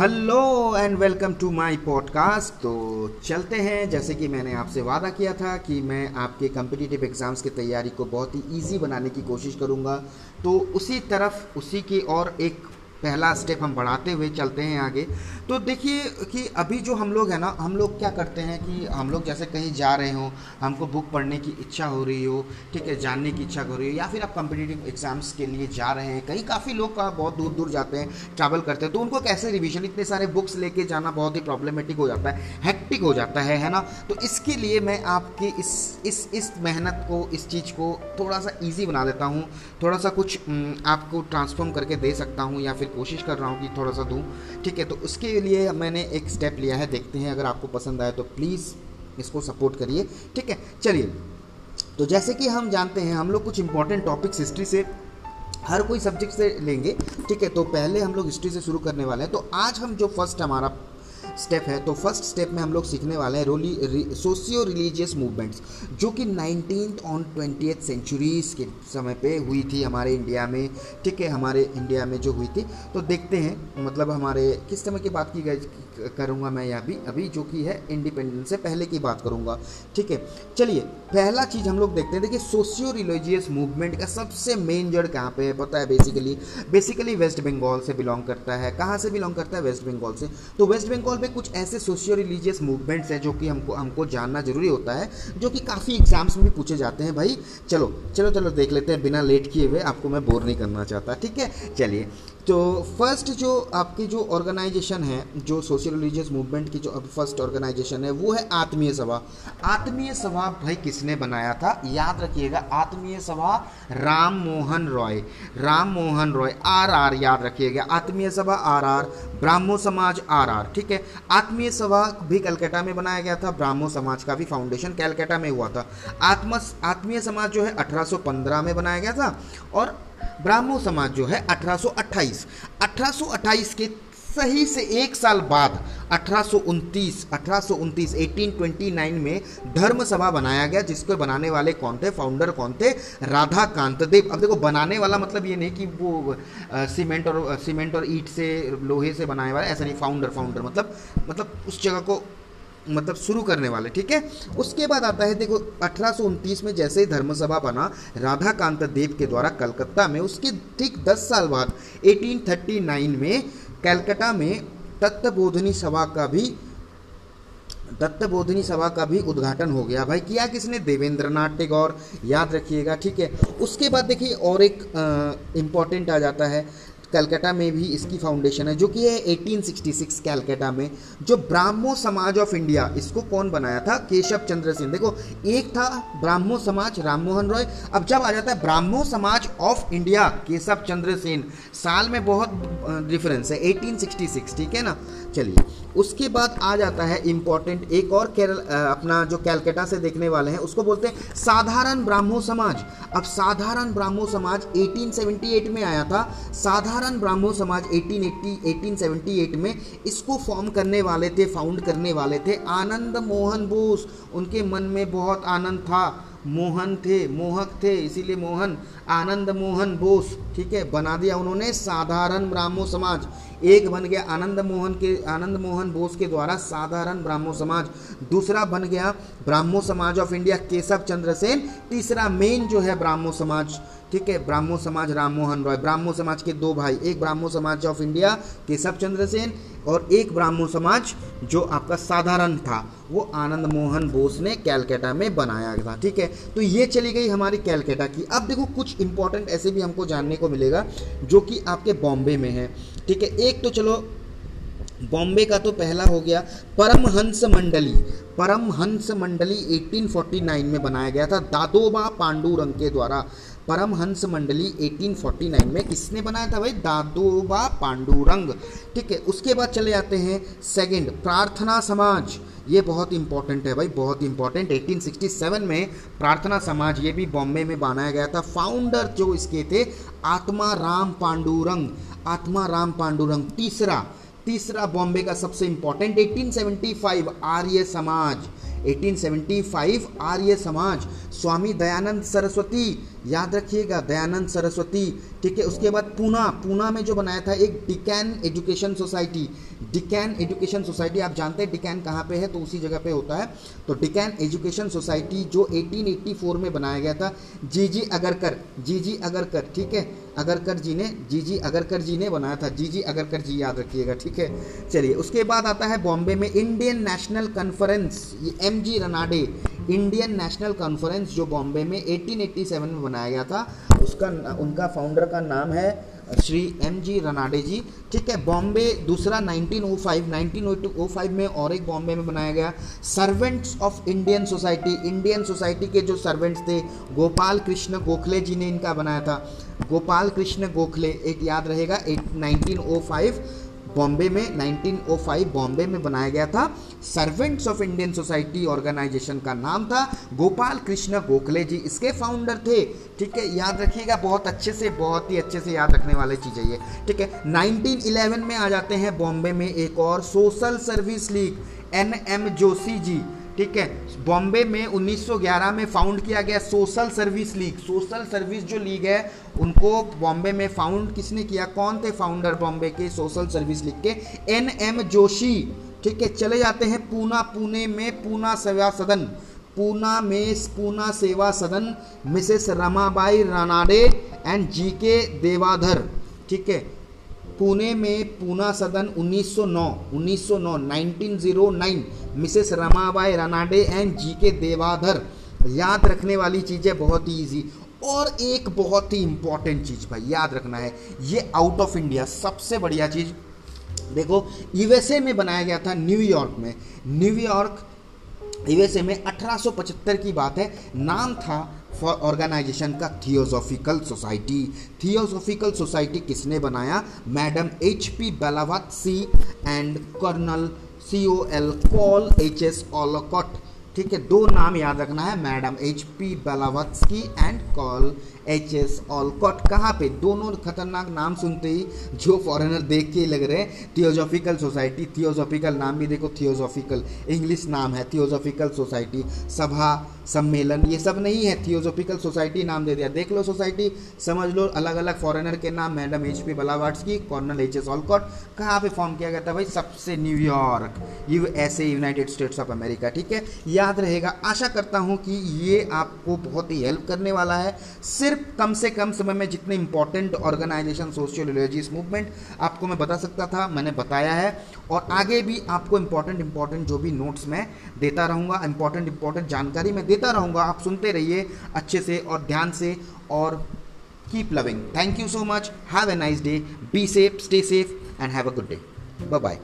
Hello and welcome to my podcast. तो चलते हैं। जैसे कि मैंने आपसे वादा किया था कि मैं आपके कम्पिटिटिव एग्ज़ाम्स की तैयारी को बहुत ही इजी बनाने की कोशिश करूँगा। तो उसी तरफ़, उसी की और एक पहला स्टेप हम बढ़ाते हुए चलते हैं आगे। तो देखिए कि अभी जो हम लोग हैं ना, हम लोग क्या करते हैं कि हम लोग जैसे कहीं जा रहे हो, हमको बुक पढ़ने की इच्छा हो रही हो, ठीक है, जानने की इच्छा हो रही हो, या फिर आप कम्पिटिटिव एग्ज़ाम्स के लिए जा रहे हैं, कहीं काफ़ी लोग का बहुत दूर दूर जाते हैं ट्रैवल करते हैं तो उनको कैसे रिविजन इतने सारे बुक्स लेके जाना बहुत ही प्रॉब्लमेटिक हो जाता है हेक्टिक हो जाता है है ना? तो इसके लिए मैं आपकी इस इस इस मेहनत को, इस चीज़ को थोड़ा सा ईजी बना देता हूँ, थोड़ा सा कुछ आपको ट्रांसफॉर्म करके दे सकता हूँ, या फिर कोशिश कर रहा हूँ कि थोड़ा सा दूँ। ठीक है तो उसके लिए मैंने एक स्टेप लिया है, देखते हैं अगर आपको पसंद आए तो प्लीज़ इसको सपोर्ट करिए। ठीक है, चलिए। तो जैसे कि हम जानते हैं, हम लोग कुछ इंपॉर्टेंट टॉपिक्स हिस्ट्री से, हर कोई सब्जेक्ट से लेंगे। ठीक है तो पहले हम लोग हिस्ट्री से शुरू करने वाले हैं। तो आज हम जो फ़र्स्ट हमारा स्टेप है। तो फ़र्स्ट स्टेप में हम लोग सीखने वाले हैं रोली सोशियो रिलीजियस मूवमेंट्स जो कि नाइनटीन ऑन ट्वेंटी सेंचुरीज के समय पे हुई थी हमारे इंडिया में। ठीक है, हमारे इंडिया में जो हुई थी। तो देखते हैं मतलब हमारे, किस समय की बात की गई, करूँगा मैं यहाँ भी, अभी जो कि है इंडिपेंडेंस से पहले की बात करूँगा। ठीक है, चलिए, पहला चीज़ हम लोग देखते हैं, देखिए सोशियो रिलीजियस मूवमेंट का सबसे मेन जड़ कहाँ पे है, पता है बेसिकली बेसिकली वेस्ट बंगाल से बिलोंग करता है। कहाँ से बिलोंग करता है? वेस्ट बंगाल से। तो वेस्ट बंगाल में कुछ ऐसे सोशियो रिलीजियस मूवमेंट्स हैं जो कि हमको हमको जानना ज़रूरी होता है, जो कि काफ़ी एग्ज़ाम्स में भी पूछे जाते हैं भाई। चलो चलो चलो, देख लेते हैं, बिना लेट किए हुए आपको मैं बोर नहीं करना चाहता, ठीक है? चलिए तो फ़र्स्ट जो आपकी जो ऑर्गेनाइजेशन है, जो सोशल रिलीजियस मूवमेंट की जो फ़र्स्ट ऑर्गेनाइजेशन है, वो है आत्मीय सभा। आत्मीय सभा भाई किसने बनाया था? याद रखिएगा, आत्मीय सभा राम मोहन रॉय। राम मोहन रॉय, आर आर, याद रखिएगा, आत्मीय सभा आर आर। ब्राह्मो समाज आरआर आर ठीक है? आत्मीय सभा भी कलकत्ता में बनाया गया था। ब्राह्मो समाज का भी फाउंडेशन कलकत्ता में हुआ था। आत्म, आत्मीय समाज जो है 1815 में बनाया गया था और ब्राह्मो समाज जो है 1828 1828 के सही से एक साल बाद 1829 1829 1829 में धर्म सभा बनाया गया जिसको बनाने वाले कौन थे? फाउंडर कौन थे? राधा कांत देव। अब देखो, बनाने वाला मतलब ये नहीं कि वो सीमेंट और सीमेंट और ईट से, लोहे से बनाने वाला, ऐसा नहीं फाउंडर फाउंडर मतलब मतलब उस जगह को मतलब शुरू करने वाले, ठीक है? उसके बाद आता है, देखो, अठारह सौ उनतीस में जैसे ही धर्मसभा बना राधा कांत देव के द्वारा कलकत्ता में, उसके ठीक 10 साल बाद 1839 में कलकत्ता में तत्वबोधनी सभा का भी दत्तबोधनी सभा का भी उद्घाटन हो गया। भाई, किया किसने? देवेंद्र नाथ टेगौर। याद रखिएगा, ठीक है? उसके बाद देखिए और एक इंपॉर्टेंट आ जाता है। कलकत्ता में भी इसकी फाउंडेशन है, जो कि है 1866 कलकत्ता में, जो ब्राह्मो समाज ऑफ़ इंडिया इसको कौन बनाया था? केशव चंद्र सेन देखो, एक था ब्राह्मो समाज राम मोहन रॉय। अब जब आ जाता है ब्राह्मो समाज ऑफ़ इंडिया केशव चंद्र सेन, साल में बहुत डिफरेंस है 1866 ठीक है ना? चलिए, उसके बाद आ जाता है इंपॉर्टेंट एक और केरल अपना जो कैलकाटा से देखने वाले हैं, उसको बोलते हैं साधारण ब्राह्मो समाज। अब साधारण ब्राह्मो समाज 1878 में आया था, साधारण ब्राह्मो समाज 1880 1878 में इसको फॉर्म करने वाले थे फाउंड करने वाले थे। आनंद मोहन बोस, उनके मन में बहुत आनंद था। मोहन थे, मोहक थे, इसीलिए मोहन। आनंद मोहन बोस। ठीक है, बना दिया उन्होंने साधारण ब्राह्मो समाज। एक बन गया आनंद मोहन के आनंद मोहन बोस के द्वारा साधारण ब्राह्मो समाज। दूसरा बन गया ब्राह्मो समाज ऑफ़ इंडिया केशव चंद्र सेन तीसरा मेन जो है ब्राह्मो समाज, ठीक है, ब्राह्मो समाज राम मोहन रॉय। ब्राह्मो समाज के दो भाई, एक ब्राह्मो समाज ऑफ़ इंडिया केशव चंद्र सेन और एक ब्राह्मो समाज जो आपका साधारण था, वो आनंद मोहन बोस ने कैलकाटा में बनाया था, ठीक है। तो ये चली गई हमारी कैलकाटा की। अब देखो, कुछ इंपॉर्टेंट ऐसे भी हमको जानने को मिलेगा, जो कि आपके बॉम्बे में है। ठीक है, एक तो चलो, बॉम्बे का तो पहला हो गया परमहंस मंडली। परमहंस मंडली 1849 में बनाया गया था, दादोबा पांडुरंग के द्वारा। परमहंस मंडली 1849 में किसने बनाया था भाई? दादोबा पांडुरंग। ठीक है, उसके बाद चले जाते हैं सेकंड प्रार्थना समाज। ये बहुत इंपॉर्टेंट है भाई, बहुत इंपॉर्टेंट 1867 में प्रार्थना समाज, ये भी बॉम्बे में बनाया गया था। फाउंडर जो इसके थे आत्मा राम पांडुरंग। आत्मा राम पांडुरंग, तीसरा तीसरा बॉम्बे का सबसे इंपॉर्टेंट 1875 आर्य समाज। 1875 आर्य समाज। स्वामी दयानंद सरस्वती, याद रखिएगा दयानंद सरस्वती। ठीक है, उसके बाद पूना पूना में जो बनाया था एक Deccan Education Society. Deccan Education Society, आप जानते हैं डिकैन कहाँ पे है तो उसी जगह पे होता है। तो डिकैन एजुकेशन सोसाइटी जो 1884 में बनाया गया था। जी जी अगरकर जी जी अगरकर, ठीक है? अगरकर जी ने जी जी अगरकर जी ने बनाया था। जी जी अगरकर जी याद रखिएगा, ठीक है? चलिए, उसके बाद आता है बॉम्बे में इंडियन नेशनल कॉन्फ्रेंस, ये M G Ranade, Indian National Conference जो बॉम्बे में 1887 में बनाया गया था। उसका उनका फाउंडर का नाम है श्री एम जी रनाडे जी, ठीक है? बॉम्बे दूसरा 1905 1905 में और एक बॉम्बे में बनाया गया। Servants of Indian Society Indian Society के जो सर्वेंट्स थे, गोपाल कृष्ण गोखले जी ने इनका बनाया था। गोपाल कृष्ण गोखले, एक याद रहेगा, एट 1905 बॉम्बे में 1905 बॉम्बे में बनाया गया था। Servants of Indian Society organisation का नाम था। गोपाल कृष्ण गोखले जी इसके फाउंडर थे। ठीक है, याद रखिएगा, बहुत अच्छे से, बहुत ही अच्छे से याद रखने वाली चीज़ है ये। ठीक है 1911 में आ जाते हैं बॉम्बे में एक और Social Service League N M Joshi ji. ठीक है? बॉम्बे में 1911 में फाउंड किया गया Social Service League Social Service जो लीग है, उनको बॉम्बे में फाउंड किसने किया? कौन थे फाउंडर बॉम्बे के सोशल सर्विस लीग के? N M Joshi. ठीक है? चले जाते हैं पूना। पुणे में पूना सेवा सदन। पूना में Poona Seva Sadan. Mrs Ramabai Ranade and G K Devadhar. ठीक है? पुणे में Poona Sadan 1909 1909 1909 Mrs Ramabai Ranade and G K Devadhar. याद रखने वाली चीज़ें बहुत ही ईजी और एक बहुत ही इंपॉर्टेंट चीज़ भाई, याद रखना है, ये आउट ऑफ़ इंडिया सबसे बढ़िया चीज़। देखो यूएसए में बनाया गया था न्यूयॉर्क में। न्यूयॉर्क यूएसए में 1875 की बात है। नाम था फॉर ऑर्गेनाइजेशन का थियोसॉफिकल सोसाइटी थियोसॉफिकल सोसाइटी किसने बनाया? Madam H P Blavatsky and Colonel C O L Col H S Olcott ठीक है, दो नाम याद रखना है Madam H P Blavatsky and Col H S Olcott कहाँ पे? दोनों खतरनाक नाम सुनते ही जो फॉरेनर देख के लग रहे हैं। थियोजॉफिकल सोसाइटी थियोजॉफिकल नाम भी देखो थियोजॉफिकल इंग्लिश नाम है थियोजॉफिकल सोसाइटी सभा, सम्मेलन, ये सब नहीं है। थियोजॉफिकल सोसाइटी नाम दे दिया। देख लो सोसाइटी समझ लो अलग अलग फॉरेनर के नाम मैडम एच पी बलावाट्स की कॉर्नल एच एस ऑलकॉट कहाँ पे फॉर्म किया गया था भाई? सबसे New York U S United States of America ठीक है? याद रहेगा। आशा करता हूँ कि ये आपको बहुत ही हेल्प करने वाला है। सिर्फ़ कम से कम समय में जितने important organisation social religious movement आपको मैं बता सकता था, मैंने बताया है। और आगे भी आपको इंपॉर्टेंट इंपॉर्टेंट जो भी नोट्स मैं देता रहूँगा इंपॉर्टेंट इंपॉर्टेंट जानकारी मैं देता रहूँगा, आप सुनते रहिए अच्छे से और ध्यान से और keep loving thank you so much have a nice day be safe stay safe and have a good day bye bye